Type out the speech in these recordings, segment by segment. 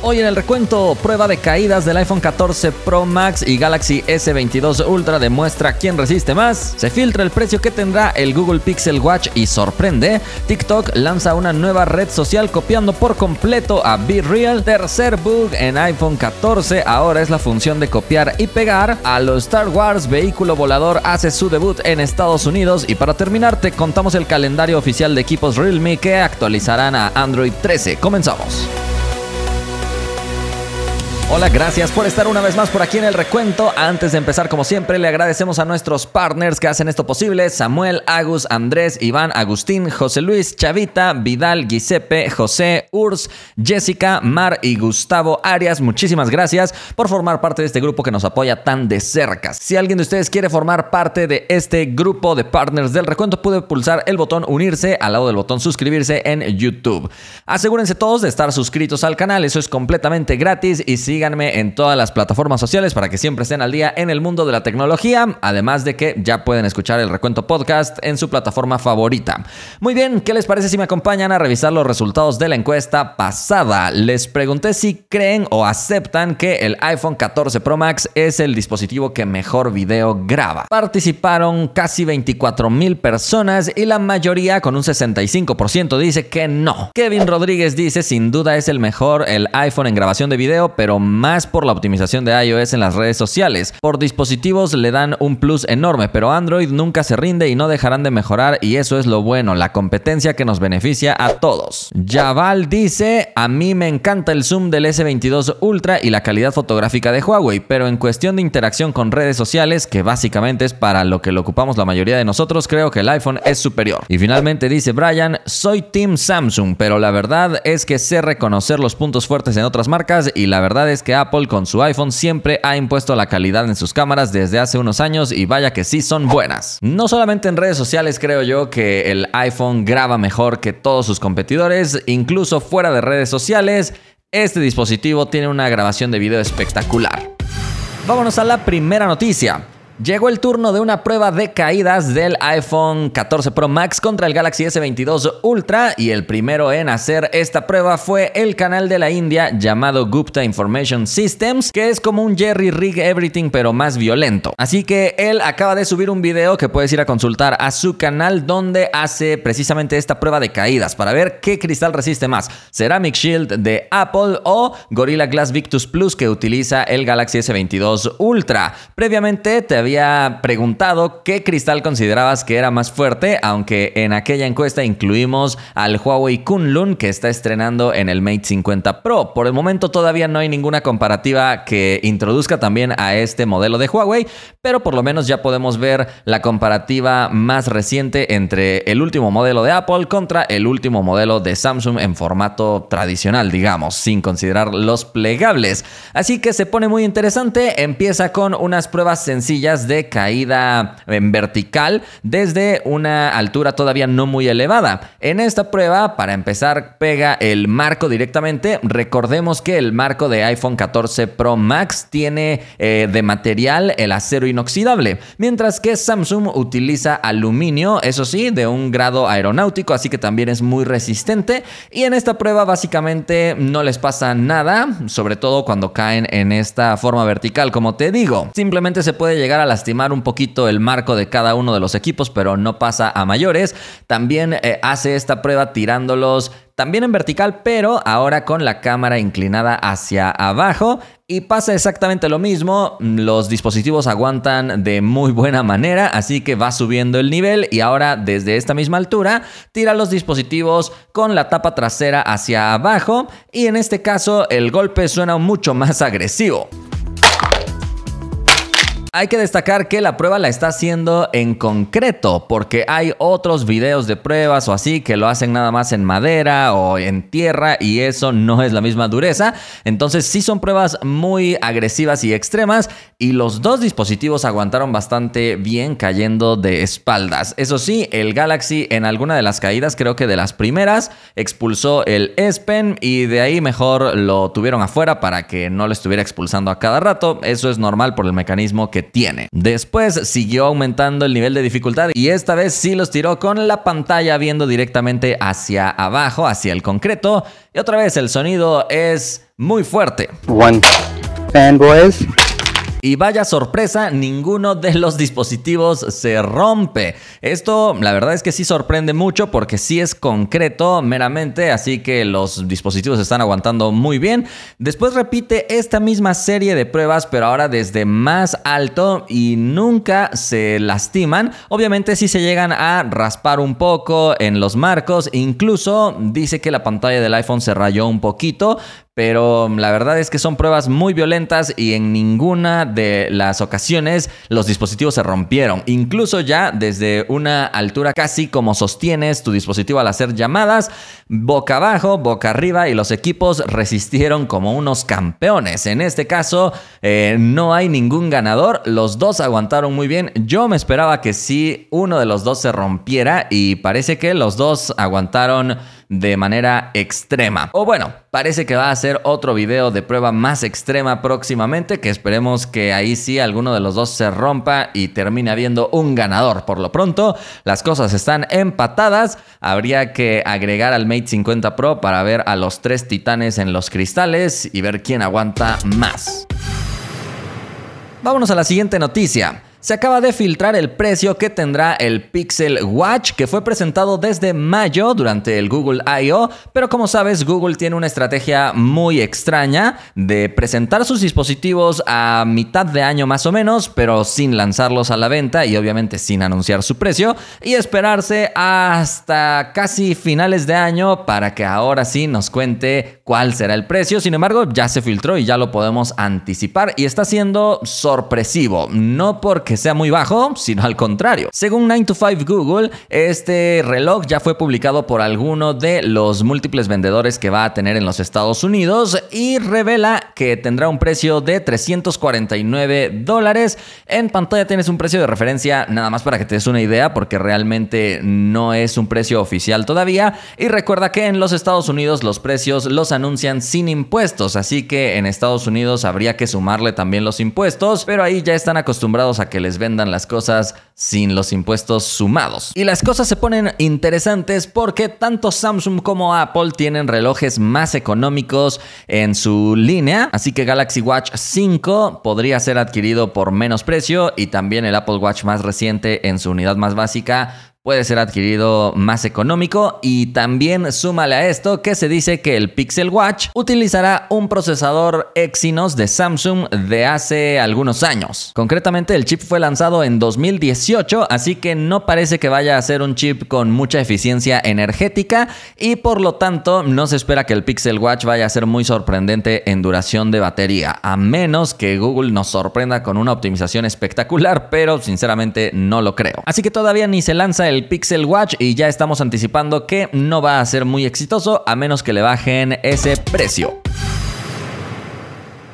Hoy en el recuento, prueba de caídas del iPhone 14 Pro Max y Galaxy S22 Ultra demuestra quién resiste más. Se filtra el precio que tendrá el Google Pixel Watch y sorprende. TikTok lanza una nueva red social copiando por completo a Be Real. Tercer bug en iPhone 14 ahora es la función de copiar y pegar. A los Star Wars vehículo volador hace su debut en Estados Unidos y para terminar te contamos el calendario oficial de equipos Realme que actualizarán a Android 13. Comenzamos. Hola, gracias por estar una vez más por aquí en el recuento. Antes de empezar, como siempre, le agradecemos a nuestros partners que hacen esto posible: Samuel, Agus, Andrés, Iván, Agustín, José Luis, Chavita, Vidal, Giuseppe, José, Urs, Jessica, Mar y Gustavo Arias. Muchísimas gracias por formar parte de este grupo que nos apoya tan de cerca. Si alguien de ustedes quiere formar parte de este grupo de partners del recuento, puede pulsar el botón unirse al lado del botón suscribirse en YouTube. Asegúrense todos de estar suscritos al canal, eso es completamente gratis y si síganme en todas las plataformas sociales para que siempre estén al día en el mundo de la tecnología, además de que ya pueden escuchar el recuento podcast en su plataforma favorita. Muy bien, ¿qué les parece si me acompañan a revisar los resultados de la encuesta pasada? Les pregunté si creen o aceptan que el iPhone 14 Pro Max es el dispositivo que mejor video graba. Participaron casi 24 mil personas y la mayoría con un 65% dice que no. Kevin Rodríguez dice sin duda es el mejor el iPhone en grabación de video, pero más por la optimización de iOS en las redes sociales. Por dispositivos le dan un plus enorme, pero Android nunca se rinde y no dejarán de mejorar y eso es lo bueno, la competencia que nos beneficia a todos. Javal dice, a mí me encanta el zoom del S22 Ultra y la calidad fotográfica de Huawei, pero en cuestión de interacción con redes sociales, que básicamente es para lo que lo ocupamos la mayoría de nosotros, creo que el iPhone es superior. Y finalmente dice Brian, soy Team Samsung, pero la verdad es que sé reconocer los puntos fuertes en otras marcas y la verdad es que Apple con su iPhone siempre ha impuesto la calidad en sus cámaras desde hace unos años y vaya que sí son buenas. No solamente en redes sociales creo yo que el iPhone graba mejor que todos sus competidores, incluso fuera de redes sociales, este dispositivo tiene una grabación de video espectacular. Vámonos a la primera noticia. Llegó el turno de una prueba de caídas del iPhone 14 Pro Max contra el Galaxy S22 Ultra y el primero en hacer esta prueba fue el canal de la India llamado Gupta Information Systems, que es como un Jerry Rig Everything pero más violento. Así que él acaba de subir un video que puedes ir a consultar a su canal donde hace precisamente esta prueba de caídas para ver qué cristal resiste más, Ceramic Shield de Apple o Gorilla Glass Victus Plus que utiliza el Galaxy S22 Ultra. Previamente te había había preguntado qué cristal considerabas que era más fuerte, aunque en aquella encuesta incluimos al Huawei Kunlun que está estrenando en el Mate 50 Pro. Por el momento todavía no hay ninguna comparativa que introduzca también a este modelo de Huawei, pero por lo menos ya podemos ver la comparativa más reciente entre el último modelo de Apple contra el último modelo de Samsung en formato tradicional, digamos, sin considerar los plegables. Así que se pone muy interesante, empieza con unas pruebas sencillas de caída en vertical desde una altura todavía no muy elevada. En esta prueba, para empezar, pega el marco directamente. Recordemos que el marco de iPhone 14 Pro Max tiene eh, de material el acero inoxidable, mientras que Samsung utiliza aluminio, eso sí, de un grado aeronáutico, así que también es muy resistente. Y en esta prueba básicamente no les pasa nada, sobre todo cuando caen en esta forma vertical, como te digo. Simplemente se puede llegar a lastimar un poquito el marco de cada uno de los equipos, pero no pasa a mayores. También eh, hace esta prueba tirándolos también en vertical, pero ahora con la cámara inclinada hacia abajo. Y pasa exactamente lo mismo, los dispositivos aguantan de muy buena manera, así que va subiendo el nivel y ahora desde esta misma altura tira los dispositivos con la tapa trasera hacia abajo y en este caso el golpe suena mucho más agresivo. Hay que destacar que la prueba la está haciendo en concreto, porque hay otros videos de pruebas o así que lo hacen nada más en madera o en tierra y eso no es la misma dureza. Entonces sí son pruebas muy agresivas y extremas y los dos dispositivos aguantaron bastante bien cayendo de espaldas. Eso sí, el Galaxy en alguna de las caídas, creo que de las primeras, expulsó el S Pen y de ahí mejor lo tuvieron afuera para que no lo estuviera expulsando a cada rato. Eso es normal por el mecanismo que tiene. Después siguió aumentando el nivel de dificultad y esta vez sí los tiró con la pantalla viendo directamente hacia abajo, hacia el concreto. Y otra vez el sonido es muy fuerte. One. Fanboys. Y vaya sorpresa, ninguno de los dispositivos se rompe. Esto la verdad es que sí sorprende mucho porque sí es concreto meramente, así que los dispositivos están aguantando muy bien. Después repite esta misma serie de pruebas, pero ahora desde más alto y nunca se lastiman. Obviamente sí se llegan a raspar un poco en los marcos, incluso dice que la pantalla del iPhone se rayó un poquito, pero la verdad es que son pruebas muy violentas y en ninguna de las ocasiones los dispositivos se rompieron. Incluso ya desde una altura casi como sostienes tu dispositivo al hacer llamadas, boca abajo, boca arriba y los equipos resistieron como unos campeones. En este caso eh, no hay ningún ganador, los dos aguantaron muy bien. Yo me esperaba que sí uno de los dos se rompiera y parece que los dos aguantaron de manera extrema. O bueno, parece que va a ser otro video de prueba más extrema próximamente, que esperemos que ahí sí alguno de los dos se rompa y termine habiendo un ganador. Por lo pronto, las cosas están empatadas. Habría que agregar al Mate 50 Pro para ver a los tres titanes en los cristales y ver quién aguanta más. Vámonos a la siguiente noticia. Se acaba de filtrar el precio que tendrá el Pixel Watch que fue presentado desde mayo durante el Google I.O., pero como sabes Google tiene una estrategia muy extraña de presentar sus dispositivos a mitad de año más o menos, pero sin lanzarlos a la venta y obviamente sin anunciar su precio y esperarse hasta casi finales de año para que ahora sí nos cuente cuál será el precio. Sin embargo, ya se filtró y ya lo podemos anticipar y está siendo sorpresivo, no porque que sea muy bajo, sino al contrario. Según 9 to 5 Google, este reloj ya fue publicado por alguno de los múltiples vendedores que va a tener en los Estados Unidos y revela que tendrá un precio de 349 dólares. En pantalla tienes un precio de referencia nada más para que te des una idea porque realmente no es un precio oficial todavía. Y recuerda que en los Estados Unidos los precios los anuncian sin impuestos, así que en Estados Unidos habría que sumarle también los impuestos, pero ahí ya están acostumbrados a que les vendan las cosas sin los impuestos sumados. Y las cosas se ponen interesantes porque tanto Samsung como Apple tienen relojes más económicos en su línea, así que Galaxy Watch 5 podría ser adquirido por menos precio y también el Apple Watch más reciente en su unidad más básica puede ser adquirido más económico y también súmale a esto que se dice que el Pixel Watch utilizará un procesador Exynos de Samsung de hace algunos años. Concretamente el chip fue lanzado en 2018, así que no parece que vaya a ser un chip con mucha eficiencia energética y por lo tanto no se espera que el Pixel Watch vaya a ser muy sorprendente en duración de batería, a menos que Google nos sorprenda con una optimización espectacular, pero sinceramente no lo creo. Así que todavía ni se lanza el Pixel Watch y ya estamos anticipando que no va a ser muy exitoso a menos que le bajen ese precio.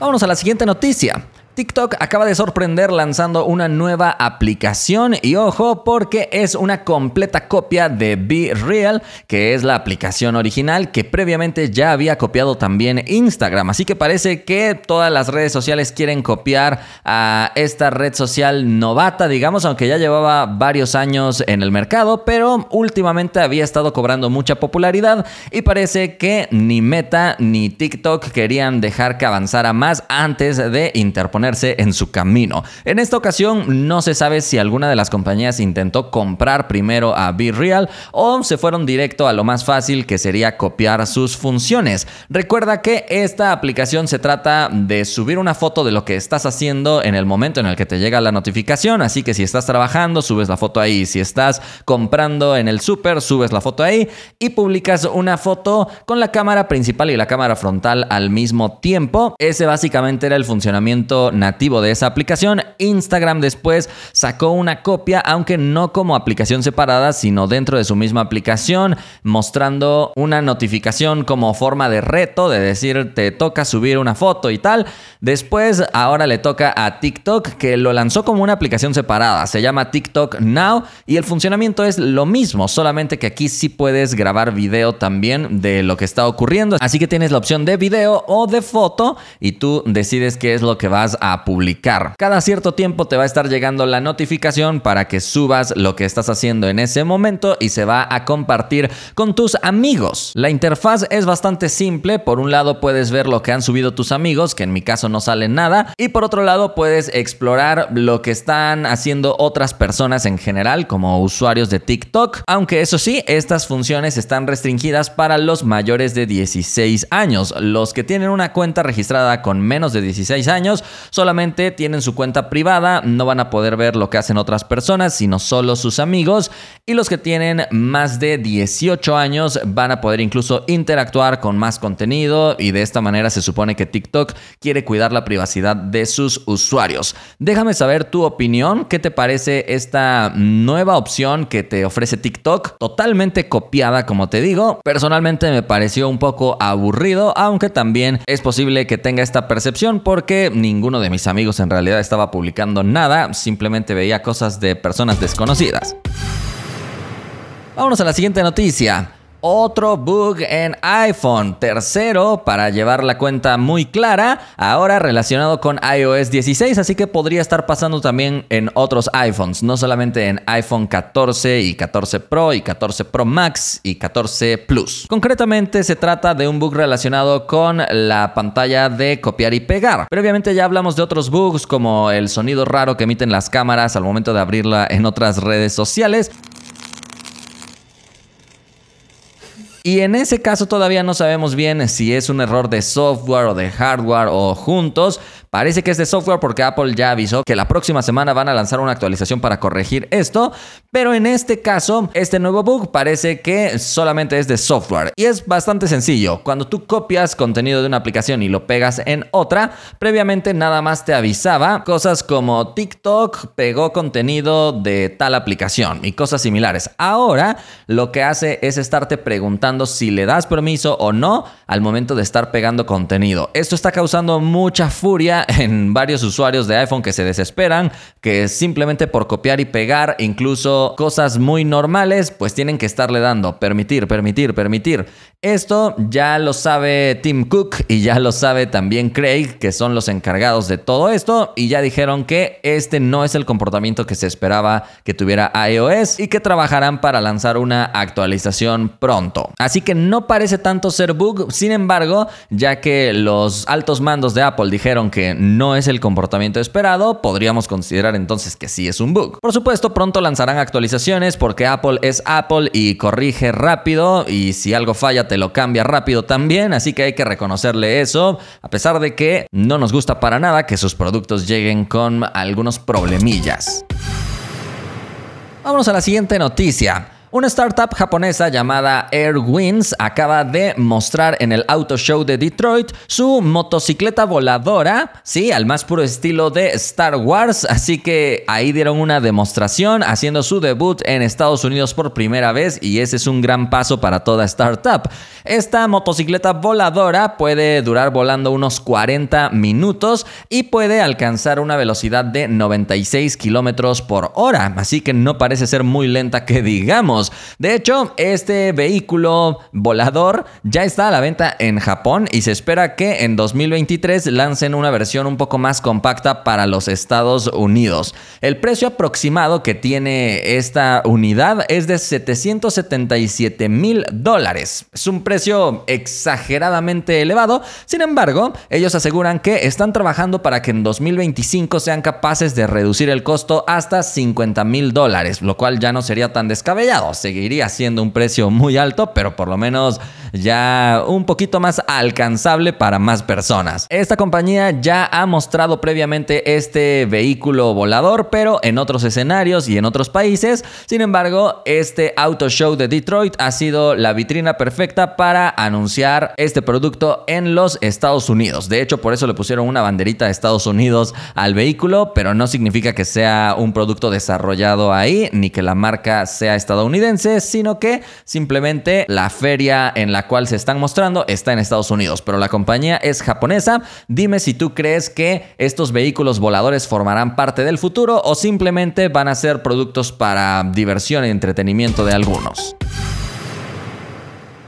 Vámonos a la siguiente noticia. TikTok acaba de sorprender lanzando una nueva aplicación y ojo porque es una completa copia de Be Real, que es la aplicación original que previamente ya había copiado también Instagram. Así que parece que todas las redes sociales quieren copiar a esta red social novata, digamos, aunque ya llevaba varios años en el mercado, pero últimamente había estado cobrando mucha popularidad y parece que ni Meta ni TikTok querían dejar que avanzara más antes de interponer en su camino. En esta ocasión no se sabe si alguna de las compañías intentó comprar primero a Be Real o se fueron directo a lo más fácil que sería copiar sus funciones. Recuerda que esta aplicación se trata de subir una foto de lo que estás haciendo en el momento en el que te llega la notificación, así que si estás trabajando subes la foto ahí, si estás comprando en el súper subes la foto ahí y publicas una foto con la cámara principal y la cámara frontal al mismo tiempo. Ese básicamente era el funcionamiento nativo de esa aplicación. Instagram después sacó una copia, aunque no como aplicación separada, sino dentro de su misma aplicación, mostrando una notificación como forma de reto, de decir te toca subir una foto y tal. Después, ahora le toca a TikTok, que lo lanzó como una aplicación separada. Se llama TikTok Now y el funcionamiento es lo mismo, solamente que aquí sí puedes grabar video también de lo que está ocurriendo. Así que tienes la opción de video o de foto y tú decides qué es lo que vas a publicar. Cada cierto tiempo te va a estar llegando la notificación para que subas lo que estás haciendo en ese momento y se va a compartir con tus amigos. La interfaz es bastante simple. Por un lado puedes ver lo que han subido tus amigos, que en mi caso no sale nada. Y por otro lado puedes explorar lo que están haciendo otras personas en general, como usuarios de TikTok. Aunque eso sí, estas funciones están restringidas para los mayores de 16 años. Los que tienen una cuenta registrada con menos de 16 años solamente tienen su cuenta privada, no van a poder ver lo que hacen otras personas, sino solo sus amigos. Y los que tienen más de 18 años van a poder incluso interactuar con más contenido y de esta manera se supone que TikTok quiere cuidar la privacidad de sus usuarios. Déjame saber tu opinión, ¿qué te parece esta nueva opción que te ofrece TikTok? Totalmente copiada, como te digo. Personalmente me pareció un poco aburrido, aunque también es posible que tenga esta percepción porque ninguno de mis amigos en realidad estaba publicando nada, simplemente veía cosas de personas desconocidas. Vámonos a la siguiente noticia otro bug en iPhone. Tercero, para llevar la cuenta muy clara, ahora relacionado con iOS 16, así que podría estar pasando también en otros iPhones, no solamente en iPhone 14 y 14 Pro y 14 Pro Max y 14 Plus. Concretamente se trata de un bug relacionado con la pantalla de copiar y pegar. Previamente ya hablamos de otros bugs como el sonido raro que emiten las cámaras al momento de abrirla en otras redes sociales. Y en ese caso todavía no sabemos bien si es un error de software o de hardware o juntos, Parece que es de software porque Apple ya avisó que la próxima semana van a lanzar una actualización para corregir esto, pero en este caso, este nuevo bug parece que solamente es de software y es bastante sencillo. Cuando tú copias contenido de una aplicación y lo pegas en otra, previamente nada más te avisaba cosas como TikTok pegó contenido de tal aplicación y cosas similares. Ahora lo que hace es estarte preguntando si le das permiso o no al momento de estar pegando contenido. Esto está causando mucha furia en varios usuarios de iPhone que se desesperan, que simplemente por copiar y pegar incluso cosas muy normales, pues tienen que estarle dando permitir, permitir, permitir. Esto ya lo sabe Tim Cook y ya lo sabe también Craig, que son los encargados de todo esto, y ya dijeron que este no es el comportamiento que se esperaba que tuviera iOS y que trabajarán para lanzar una actualización pronto. Así que no parece tanto ser bug, sin embargo, ya que los altos mandos de Apple dijeron que no es el comportamiento esperado, podríamos considerar entonces que sí es un bug. Por supuesto, pronto lanzarán actualizaciones porque Apple es Apple y corrige rápido y si algo falla te lo cambia rápido también, así que hay que reconocerle eso, a pesar de que no nos gusta para nada que sus productos lleguen con algunos problemillas. Vamos a la siguiente noticia. Una startup japonesa llamada Airwinds acaba de mostrar en el Auto Show de Detroit su motocicleta voladora, sí, al más puro estilo de Star Wars, así que ahí dieron una demostración haciendo su debut en Estados Unidos por primera vez y ese es un gran paso para toda startup. Esta motocicleta voladora puede durar volando unos 40 minutos y puede alcanzar una velocidad de 96 kilómetros por hora, así que no parece ser muy lenta que digamos. De hecho, este vehículo volador ya está a la venta en Japón y se espera que en 2023 lancen una versión un poco más compacta para los Estados Unidos. El precio aproximado que tiene esta unidad es de 777 mil dólares. Es un precio exageradamente elevado. Sin embargo, ellos aseguran que están trabajando para que en 2025 sean capaces de reducir el costo hasta 50 mil dólares, lo cual ya no sería tan descabellado seguiría siendo un precio muy alto, pero por lo menos ya un poquito más alcanzable para más personas. Esta compañía ya ha mostrado previamente este vehículo volador, pero en otros escenarios y en otros países. Sin embargo, este Auto Show de Detroit ha sido la vitrina perfecta para anunciar este producto en los Estados Unidos. De hecho, por eso le pusieron una banderita de Estados Unidos al vehículo, pero no significa que sea un producto desarrollado ahí ni que la marca sea estadounidense sino que simplemente la feria en la cual se están mostrando está en Estados Unidos, pero la compañía es japonesa. Dime si tú crees que estos vehículos voladores formarán parte del futuro o simplemente van a ser productos para diversión y entretenimiento de algunos.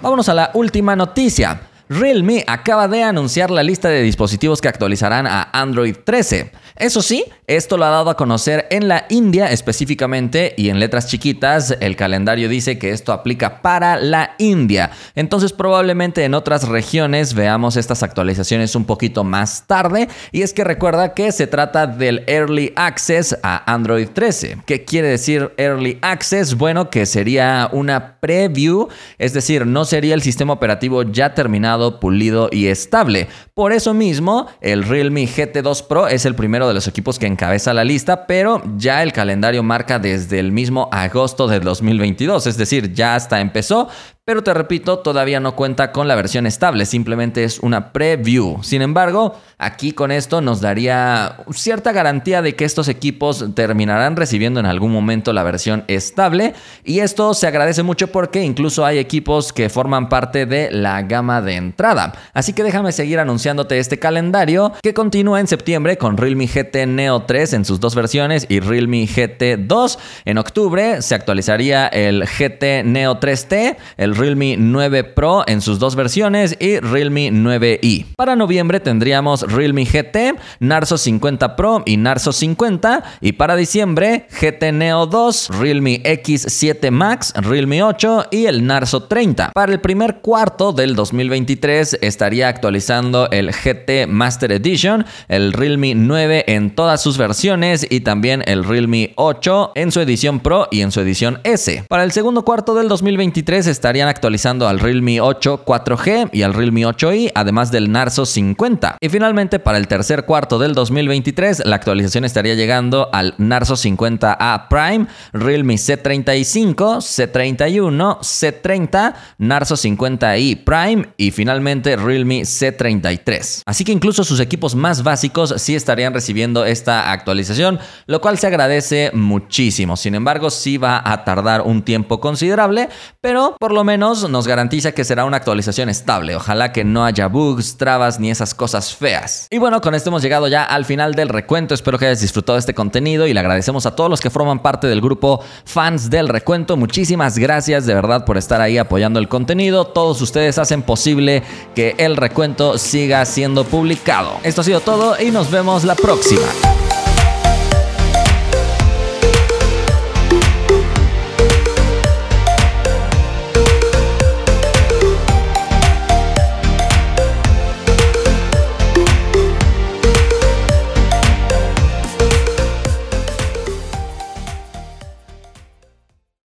Vámonos a la última noticia. Realme acaba de anunciar la lista de dispositivos que actualizarán a Android 13. Eso sí, esto lo ha dado a conocer en la India específicamente y en letras chiquitas el calendario dice que esto aplica para la India. Entonces probablemente en otras regiones veamos estas actualizaciones un poquito más tarde y es que recuerda que se trata del Early Access a Android 13. ¿Qué quiere decir Early Access? Bueno, que sería una preview, es decir, no sería el sistema operativo ya terminado, pulido y estable. Por eso mismo, el Realme GT2 Pro es el primero de los equipos que encabeza la lista, pero ya el calendario marca desde el mismo agosto de 2022, es decir, ya hasta empezó, pero te repito, todavía no cuenta con la versión estable, simplemente es una preview. Sin embargo, aquí con esto nos daría cierta garantía de que estos equipos terminarán recibiendo en algún momento la versión estable y esto se agradece mucho porque incluso hay equipos que forman parte de la gama de entrada. Así que déjame seguir anunciándote este calendario que continúa en septiembre con Realme GT Neo 3 en sus dos versiones y Realme GT 2. En octubre se actualizaría el GT Neo 3T, el Realme 9 Pro en sus dos versiones y Realme 9i. Para noviembre tendríamos Realme GT, Narzo 50 Pro y Narzo 50 y para diciembre GT Neo 2, Realme X7 Max, Realme 8 y el Narzo 30. Para el primer cuarto del 2023 estaría actualizando el GT Master Edition, el Realme 9 en todas sus versiones y también el Realme 8 en su edición Pro y en su edición S. Para el segundo cuarto del 2023 estaría actualizando al Realme 8 4G y al Realme 8i, además del Narzo 50. Y finalmente, para el tercer cuarto del 2023, la actualización estaría llegando al Narzo 50A Prime, Realme C35, C31, C30, Narzo 50i Prime y finalmente Realme C33. Así que incluso sus equipos más básicos sí estarían recibiendo esta actualización, lo cual se agradece muchísimo. Sin embargo, sí va a tardar un tiempo considerable, pero por lo menos nos garantiza que será una actualización estable. Ojalá que no haya bugs, trabas ni esas cosas feas. Y bueno, con esto hemos llegado ya al final del recuento. Espero que hayas disfrutado de este contenido y le agradecemos a todos los que forman parte del grupo fans del recuento. Muchísimas gracias de verdad por estar ahí apoyando el contenido. Todos ustedes hacen posible que el recuento siga siendo publicado. Esto ha sido todo y nos vemos la próxima.